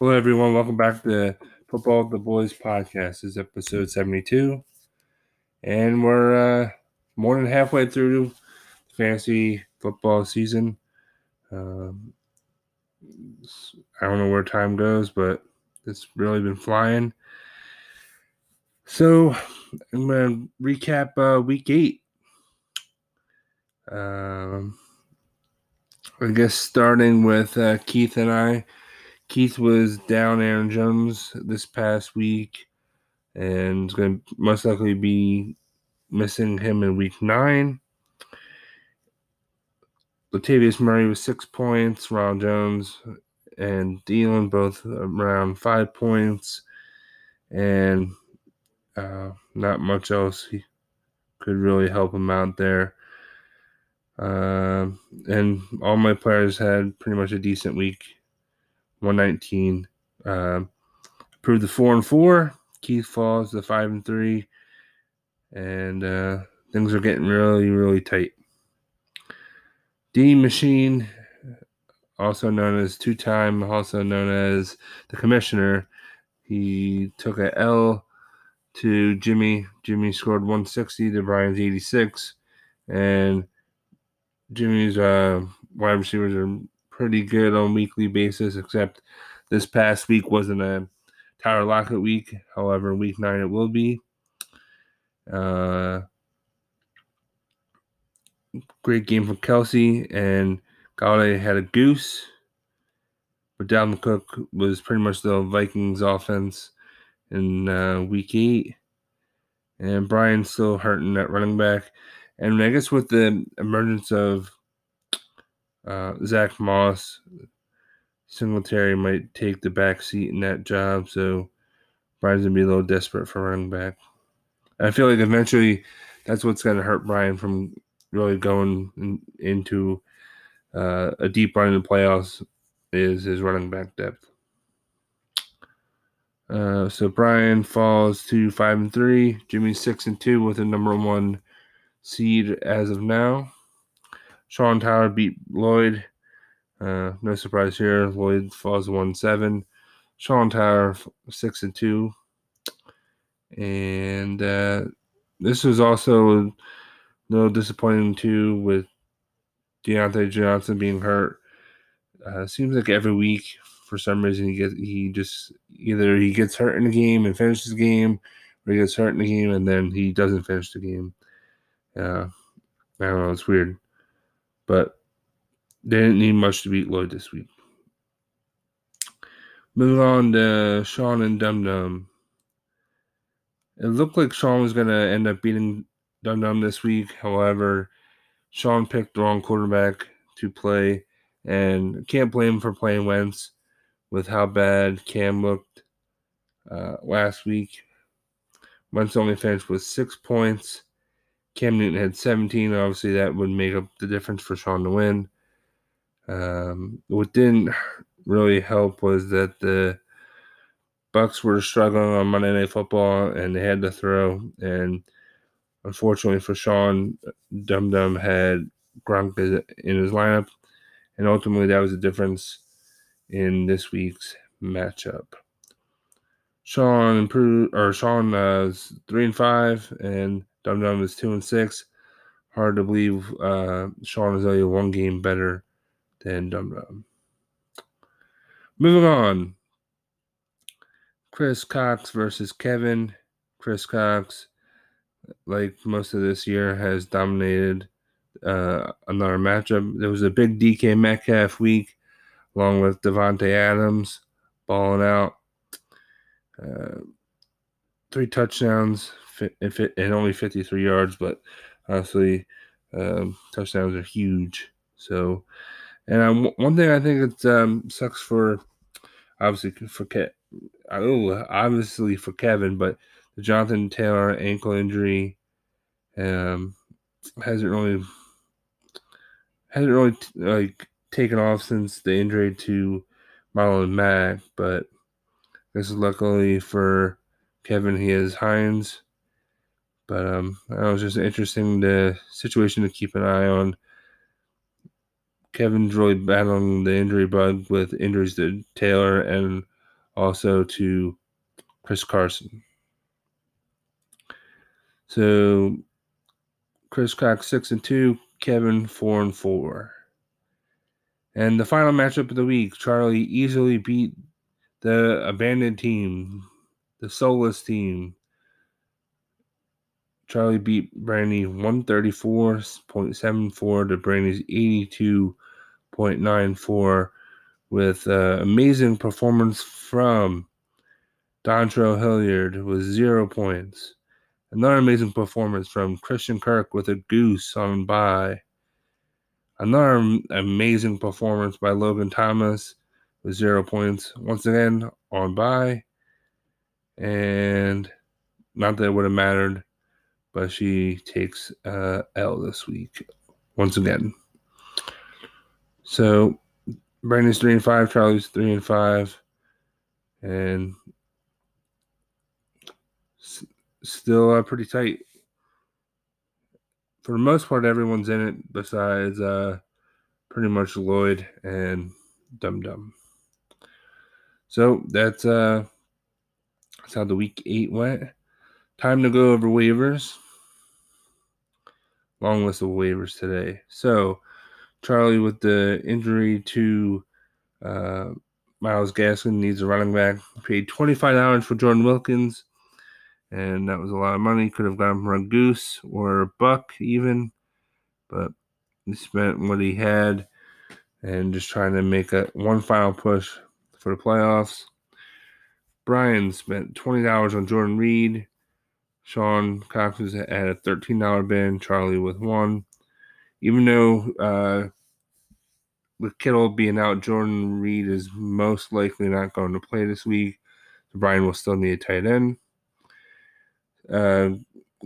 Hello, everyone. Welcome back to Football with the Boys podcast. This is episode 72. And we're uh, more than halfway through the fantasy football season. Um, I don't know where time goes, but it's really been flying. So I'm going to recap uh, week eight. Um, I guess starting with uh, Keith and I. Keith was down Aaron Jones this past week and is going to most likely be missing him in week nine. Latavius Murray was six points, Ronald Jones and Thielen both around five points, and uh, not much else he could really help him out there. Uh, and all my players had pretty much a decent week 119. Uh, approved the four and four. Keith falls the five and three, and uh, things are getting really, really tight. D Machine, also known as two time, also known as the commissioner, he took a L to Jimmy. Jimmy scored 160 to Brian's 86, and Jimmy's uh, wide receivers are pretty good on weekly basis, except this past week wasn't a Tyler Lockett week. However, week nine it will be. Uh, great game from Kelce and Golladay had a goose. But Dalvin Cook was pretty much the Vikings offense in uh, week eight. And Brian's still hurting at running back. And I guess with the emergence of uh, Zach Moss, Singletary might take the back seat in that job. So Brian's to be a little desperate for running back. I feel like eventually that's what's to hurt Brian from really going in, into uh, a deep run in the playoffs is his running back depth. Uh, so Brian falls to five and three. Jimmy six and two with a number one seed as of now. Sean Tyler beat Lloyd. Uh, no surprise here. Lloyd falls one seven. Sean Tyler six and two. And uh, this was also a little disappointing too with Diontae Johnson being hurt. Uh, seems like every week for some reason he gets he just either he gets hurt in the game and finishes the game, or he gets hurt in the game and then he doesn't finish the game. Uh, I don't know, it's weird, but they didn't need much to beat Lloyd this week. Moving on to Sean and Dum Dum. It looked like Sean was going to end up beating Dum Dum this week. However, Sean picked the wrong quarterback to play, and can't blame him for playing Wentz with how bad Cam looked uh, last week. Wentz only finished with six points. Cam Newton had 17. Obviously, that would make up the difference for Sean to win. Um, what didn't really help was that the Bucs were struggling on Monday Night Football and they had to throw. And unfortunately for Sean, Dum Dum had Gronk in his lineup, and ultimately that was the difference in this week's matchup. Sean improved, or Sean uh, three and five, and Dum Dum is two and six. Hard to believe uh, Sean is only one game better than Dum Dum. Moving on. Chris Cox versus Kevin. Chris Cox, like most of this year, has dominated uh, another matchup. There was a big DK Metcalf week, along with Davante Adams balling out. Uh, three touchdowns and only 53 yards, but honestly, um, touchdowns are huge. So, and um, one thing I think it um, sucks for, obviously for Ke- oh, obviously for Kevin, but the Jonathan Taylor ankle injury um, hasn't really hasn't really like taken off since the injury to Marlon Mack, but this is luckily for Kevin. He has Hines, but um, that was just an interesting the situation to keep an eye on. Kevin's really battling the injury bug with injuries to Taylor and also to Chris Carson. So Chris Cox six and two, Kevin four and four. And the final matchup of the week, Charlie easily beat the abandoned team, the soulless team. Charlie beat Brandy 134.74 to Brandy's 82.94 with uh, amazing performance from Dontrell Hilliard with zero points. Another amazing performance from Christian Kirk with a goose on bye. Another amazing performance by Logan Thomas with zero points. Once again, on bye. And not that it would have mattered, but she takes uh, L this week once again. So Brandon's three and five, Charlie's three and five, and s- still uh, pretty tight for the most part, everyone's in it besides uh, pretty much Lloyd and Dum Dum. So that's uh, that's how the week eight went. Time to go over waivers. Long list of waivers today. So Charlie with the injury to uh, Myles Gaskin needs a running back. Paid twenty five dollars for Jordan Wilkins and that was a lot of money. Could have gotten from a goose or a buck even, but he spent what he had and just trying to make a one final push for the playoffs. Brian spent twenty dollars on Jordan Reed. Sean Cox at a thirteen dollar bid. Charlie with one. Even though uh, with Kittle being out, Jordan Reed is most likely not going to play this week. So Brian will still need a tight end. Uh,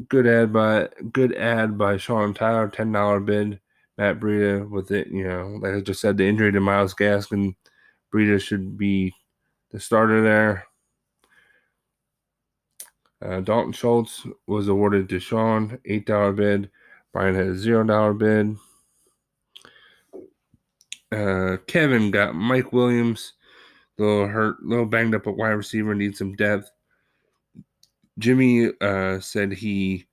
good ad by good ad by Sean Tyler, ten dollar bid. Matt Breida with it, you know, like I just said, the injury to Myles Gaskin, Breida should be the starter there. Uh, Dalton Schultz was awarded to Sean, eight dollar bid. Brian had a zero dollar bid. Uh, Kevin got Mike Williams, little hurt, little banged up at wide receiver, needs some depth. Jimmy uh, said he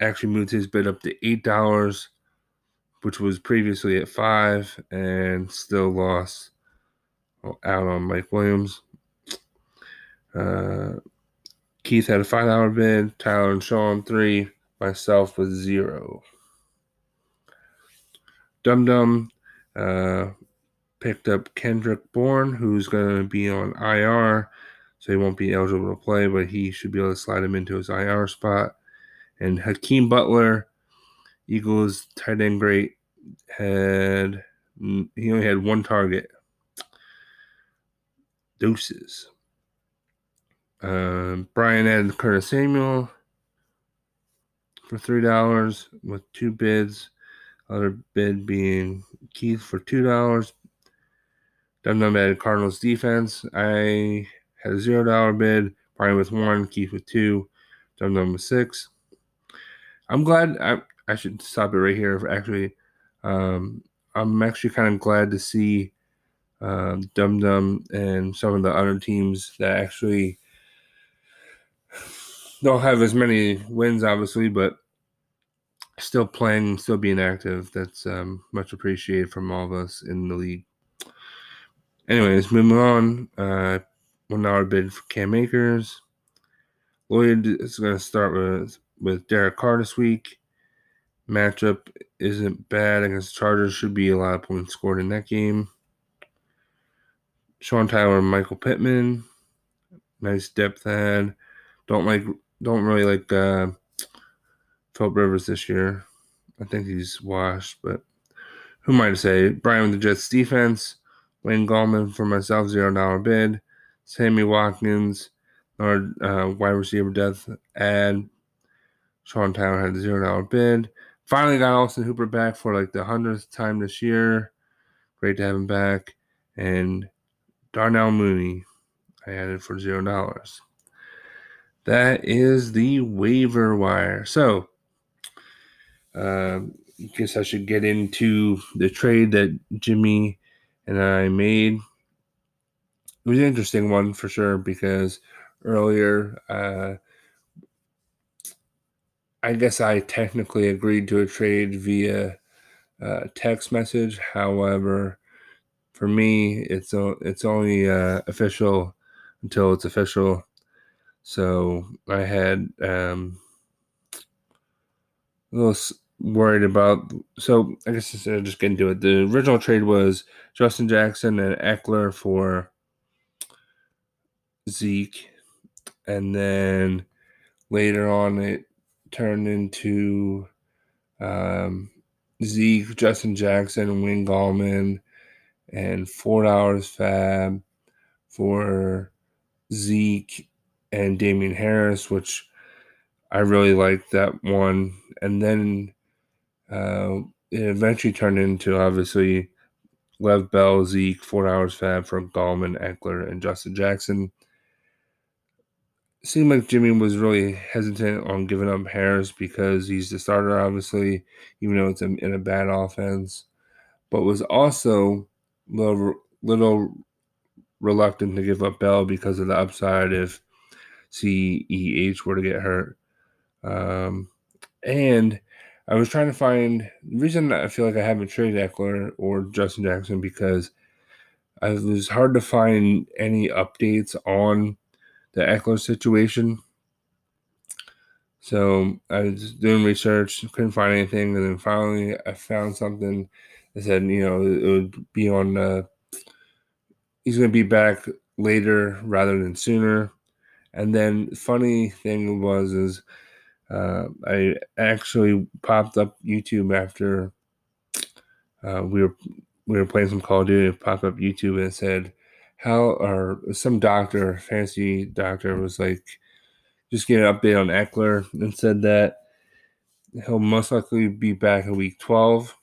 actually moved his bid up to eight dollars, which was previously at five, and still lost out on Mike Williams. Uh, Keith had a five dollar bid. Tyler and Sean three. Myself was zero. Dum Dum uh, picked up Kendrick Bourne, who's going to be on IR so he won't be eligible to play, but he should be able to slide him into his IR spot. And Hakeem Butler, Eagles tight end great, had he only had one target. Deuces. Um, Brian added Curtis Samuel for three dollars with two bids. Other bid being Keith for two dollars. Dum Dum added Cardinals defense. I had a zero dollar bid. Brian with one, Keith with two, Dum Dum with six. I'm glad. I I should stop it right here. Actually, um, I'm actually kind of glad to see um, Dum Dum and some of the other teams that actually don't have as many wins, obviously, but still playing, still being active. That's um, much appreciated from all of us in the league. Anyways, moving on. Uh, one dollar bid for Cam Akers. Lloyd is going to start with with Derek Carr this week. Matchup isn't bad against Chargers. Should be a lot of points scored in that game. Sean Tyler Michael Pittman. Nice depth ad. Don't like don't really like uh Philip Rivers this year. I think he's washed, but who am I to say? Brian with the Jets defense. Wayne Gallman for myself, zero dollar bid. Sammy Watkins, our uh, wide receiver death ad. Sean Tyler had a zero dollar bid. Finally got Austin Hooper back for like the hundredth time this year. Great to have him back. And Darnell Mooney, I added for zero dollars. That is the waiver wire. So, uh, I guess I should get into the trade that Jimmy and I made it was an interesting one for sure because earlier, uh, I guess I technically agreed to a trade via uh, text message. However, for me, it's it's only uh, official until it's official. So I had um, a little worried about. So I guess instead of just getting to it, the original trade was Justin Jackson and Ekeler for Zeke, and then later on it turned into um, Zeke, Justin Jackson, Wayne Gallman, and four dollars FAAB for Zeke and Damien Harris, which I really liked that one. And then uh, it eventually turned into obviously Lev Bell, Zeke, four hours FAAB for Gallman, Ekeler, and Justin Jackson. Seemed like Jimmy was really hesitant on giving up Harris because he's the starter, obviously, even though it's in a bad offense, but was also a little, little reluctant to give up Bell because of the upside if CEH were to get hurt. Um, and I was trying to find the reason I feel like I haven't traded Ekeler or Justin Jackson because it was hard to find any updates on the Ekeler situation. So I was doing research, couldn't find anything, and then finally I found something that said, you know, it would be on. Uh, he's going to be back later rather than sooner. And then funny thing was is uh, I actually popped up YouTube after uh, we were we were playing some Call of Duty. Popped up YouTube and said how or some doctor, fancy doctor, was like just get an update on Ekeler and said that he'll most likely be back in week twelve,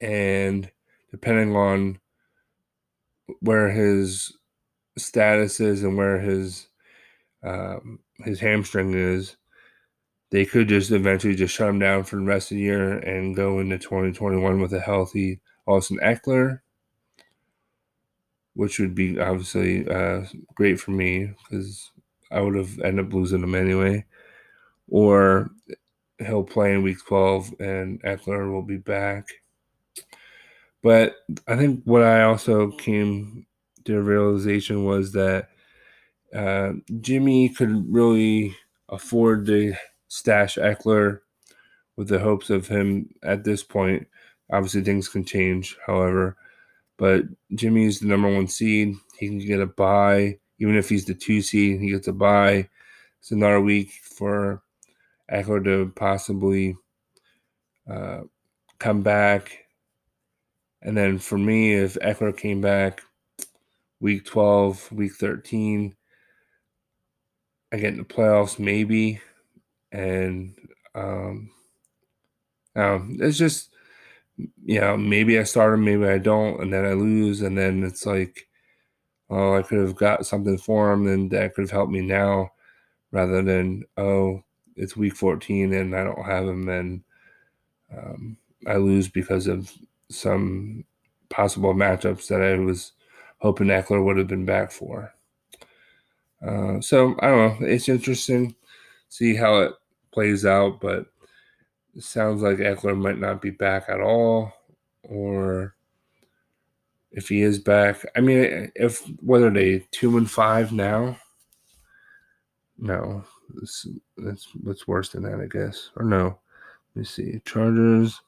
and depending on where his status is and where his um, his hamstring is, they could just eventually just shut him down for the rest of the year and go into 2021 with a healthy Austin Ekeler, which would be obviously uh, great for me because I would have ended up losing him anyway. Or he'll play in week 12 and Ekeler will be back. But I think what I also came a realization was that uh, Jimmy could really afford to stash Ekeler with the hopes of him at this point. Obviously, things can change, however, but Jimmy's the number one seed. He can get a bye, even if he's the two seed, he gets a bye. It's another week for Ekeler to possibly uh, come back. And then for me, if Ekeler came back week 12, week 13, I get in the playoffs maybe, and um, um, it's just you know maybe I start him, maybe I don't, and then I lose, and then it's like, oh, I could have got something for him, and that could have helped me now, rather than oh, it's week fourteen and I don't have him, and um, I lose because of some possible matchups that I was hoping Ekeler would have been back for. Uh, so I don't know. It's interesting, see how it plays out, but it sounds like Ekeler might not be back at all, or if he is back. I mean, if whether they two and five now, no, that's what's worse than that, I guess. Or no, let me see. Chargers.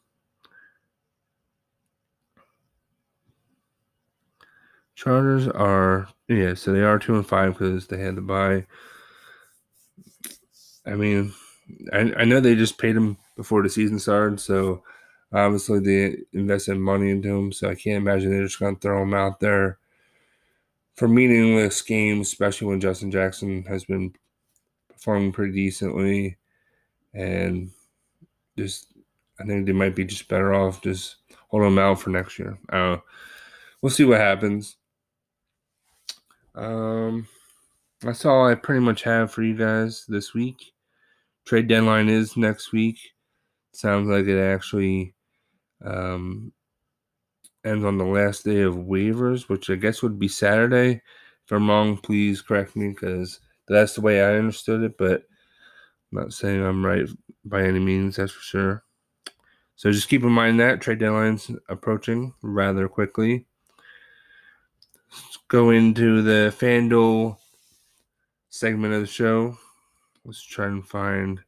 Chargers are yeah, so they are two and five because they had to buy. I mean, I, I know they just paid him before the season started, so obviously they invested money into him. So I can't imagine they're just to throw him out there for meaningless games, especially when Justin Jackson has been performing pretty decently, and just I think they might be just better off just holding him out for next year. We'll see what happens. Um, that's all I pretty much have for you guys this week. Trade deadline is next week. Sounds like it actually um, ends on the last day of waivers, which I guess would be Saturday. If I'm wrong, please correct me because that's the way I understood it, but I'm not saying I'm right by any means, that's for sure. So just keep in mind that trade deadline's approaching rather quickly. Let's go into the FanDuel segment of the show. Let's try and find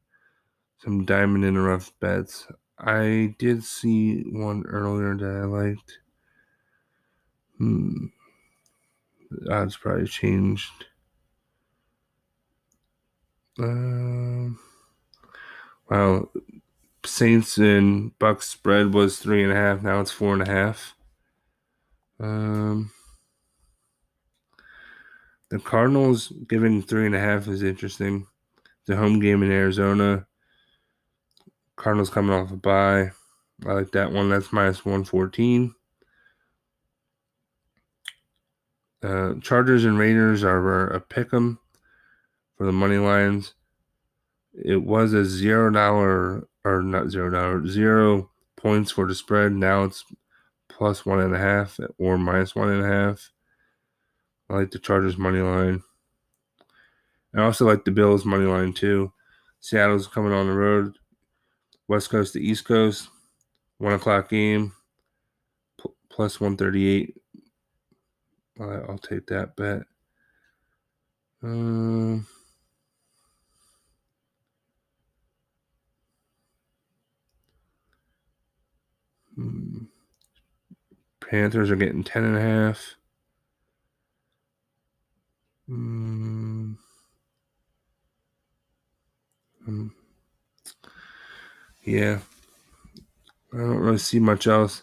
some diamond in the rough bets. I did see one earlier that I liked. Hmm. The odds probably changed. Um, well, Saints and Bucs spread was three and a half. Now it's four and a half. Um, the Cardinals giving three and a half is interesting. The home game in Arizona. Cardinals coming off a bye. I like that one. That's minus 114. Uh, Chargers and Raiders are a pick 'em for the money lines. It was a zero dollar or not zero dollar zero points for the spread. Now it's plus one and a half or minus one and a half. I like the Chargers money line. I also like the Bills money line too. Seattle's coming on the road, West Coast to East Coast, one o'clock game, plus one thirty eight. I'll take that bet. Um. Hmm. Panthers are getting 10 and a half. Yeah. I don't really see much else.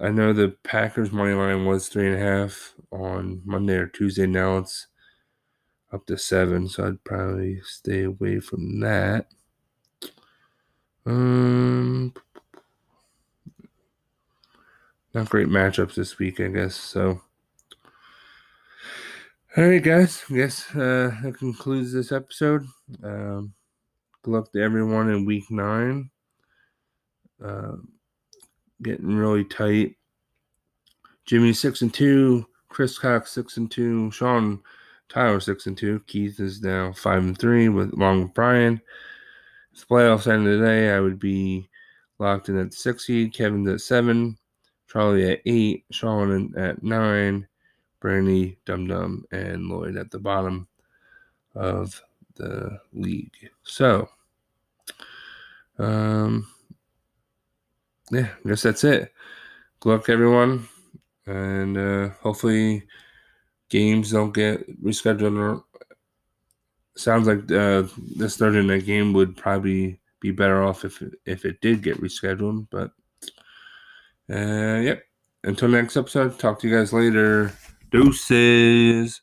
I know the Packers money line was three and a half on Monday or Tuesday. Now it's up to seven, so I'd probably stay away from that. Um, not great matchups this week, I guess. So, all right, guys. I guess uh, that concludes this episode. Um, luck to everyone in week nine. Uh, getting really tight. Jimmy six and two, Chris Cox six and two, Sean Tyler six and two, Keith is now five and three with along with Brian. If the playoffs end of the day, I would be locked in at six seed, Kevin's at seven, Charlie at eight, Sean at nine, Brandy, Dum Dum, and Lloyd at the bottom of the league. So, um, yeah, I guess that's it. Good luck, everyone, and uh, hopefully games don't get rescheduled. Sounds like uh, this Thursday night game would probably be better off if if it did get rescheduled, but uh, yep. Until next episode, talk to you guys later. Deuces.